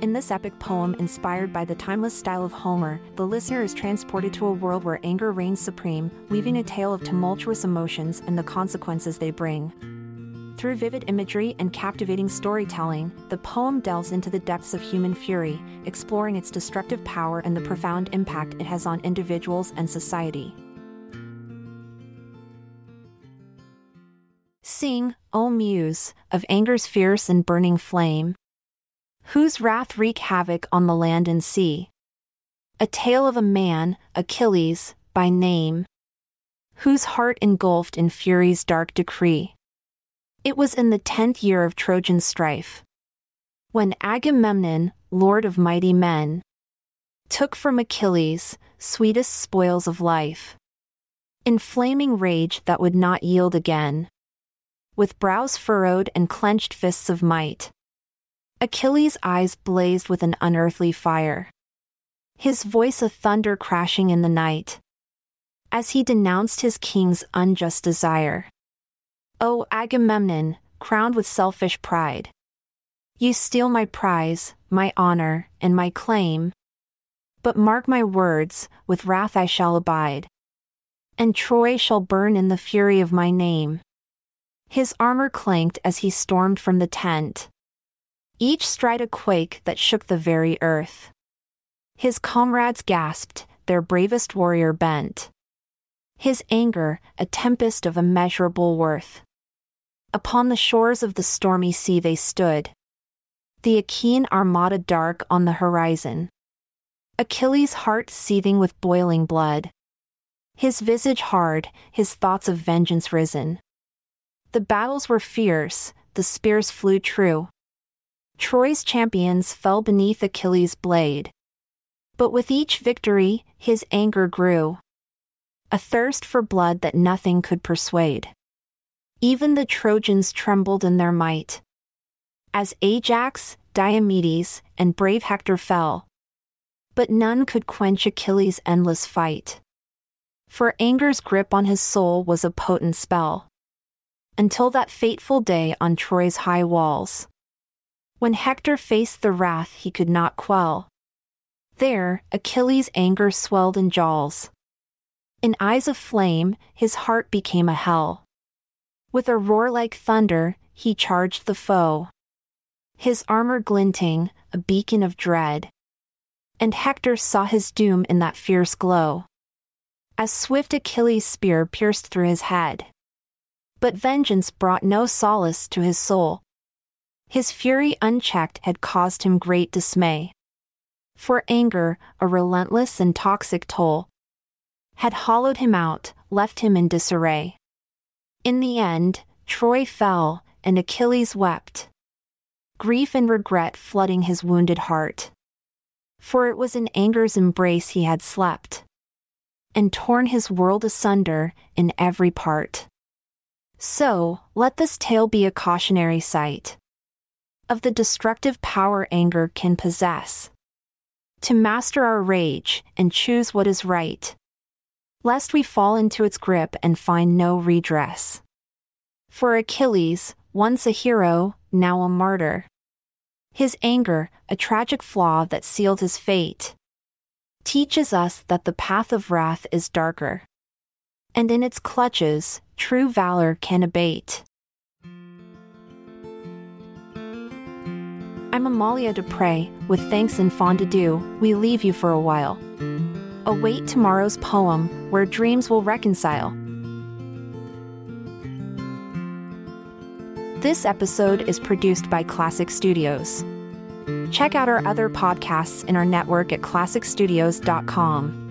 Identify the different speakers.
Speaker 1: In this epic poem, inspired by the timeless style of Homer, the listener is transported to a world where anger reigns supreme, weaving a tale of tumultuous emotions and the consequences they bring. Through vivid imagery and captivating storytelling, the poem delves into the depths of human fury, exploring its destructive power and the profound impact it has on individuals and society. Sing, O Muse, of anger's fierce and burning flame, whose wrath wreak havoc on the land and sea. A tale of a man, Achilles, by name, whose heart engulfed in fury's dark decree. It was in the tenth year of Trojan strife, when Agamemnon, lord of mighty men, took from Achilles sweetest spoils of life. In flaming rage that would not yield again, with brows furrowed and clenched fists of might. Achilles' eyes blazed with an unearthly fire. His voice a thunder crashing in the night. As he denounced his king's unjust desire. O Agamemnon, crowned with selfish pride. You steal my prize, my honor, and my claim. But mark my words, with wrath I shall abide. And Troy shall burn in the fury of my name. His armor clanked as he stormed from the tent each stride a quake that shook the very earth. His comrades gasped, their bravest warrior bent. His anger, a tempest of immeasurable worth. Upon the shores of the stormy sea they stood. The Achaean armada dark on the horizon. Achilles' heart seething with boiling blood. His visage hard, his thoughts of vengeance risen. The battles were fierce, the spears flew true. Troy's champions fell beneath Achilles' blade. But with each victory, his anger grew. A thirst for blood that nothing could persuade. Even the Trojans trembled in their might. As Ajax, Diomedes, and brave Hector fell. But none could quench Achilles' endless fight. For anger's grip on his soul was a potent spell. Until that fateful day on Troy's high walls when Hector faced the wrath he could not quell. There, Achilles' anger swelled in jaws. In eyes of flame, his heart became a hell. With a roar like thunder, he charged the foe. His armor glinting, a beacon of dread. And Hector saw his doom in that fierce glow. As swift Achilles' spear pierced through his head. But vengeance brought no solace to his soul. His fury unchecked had caused him great dismay. For anger, a relentless and toxic toll, had hollowed him out, left him in disarray. In the end, Troy fell, and Achilles wept. Grief and regret flooding his wounded heart. For it was in anger's embrace he had slept, and torn his world asunder in every part. So, let this tale be a cautionary sight of the destructive power anger can possess. To master our rage and choose what is right, lest we fall into its grip and find no redress. For Achilles, once a hero, now a martyr. His anger, a tragic flaw that sealed his fate, teaches us that the path of wrath is darker. And in its clutches, true valor can abate. I'm Amalia Dupre. With thanks and fond adieu, we leave you for a while. Await tomorrow's poem, where dreams will reconcile. This episode is produced by Klassic Studios. Check out our other podcasts in our network at klassicstudios.com.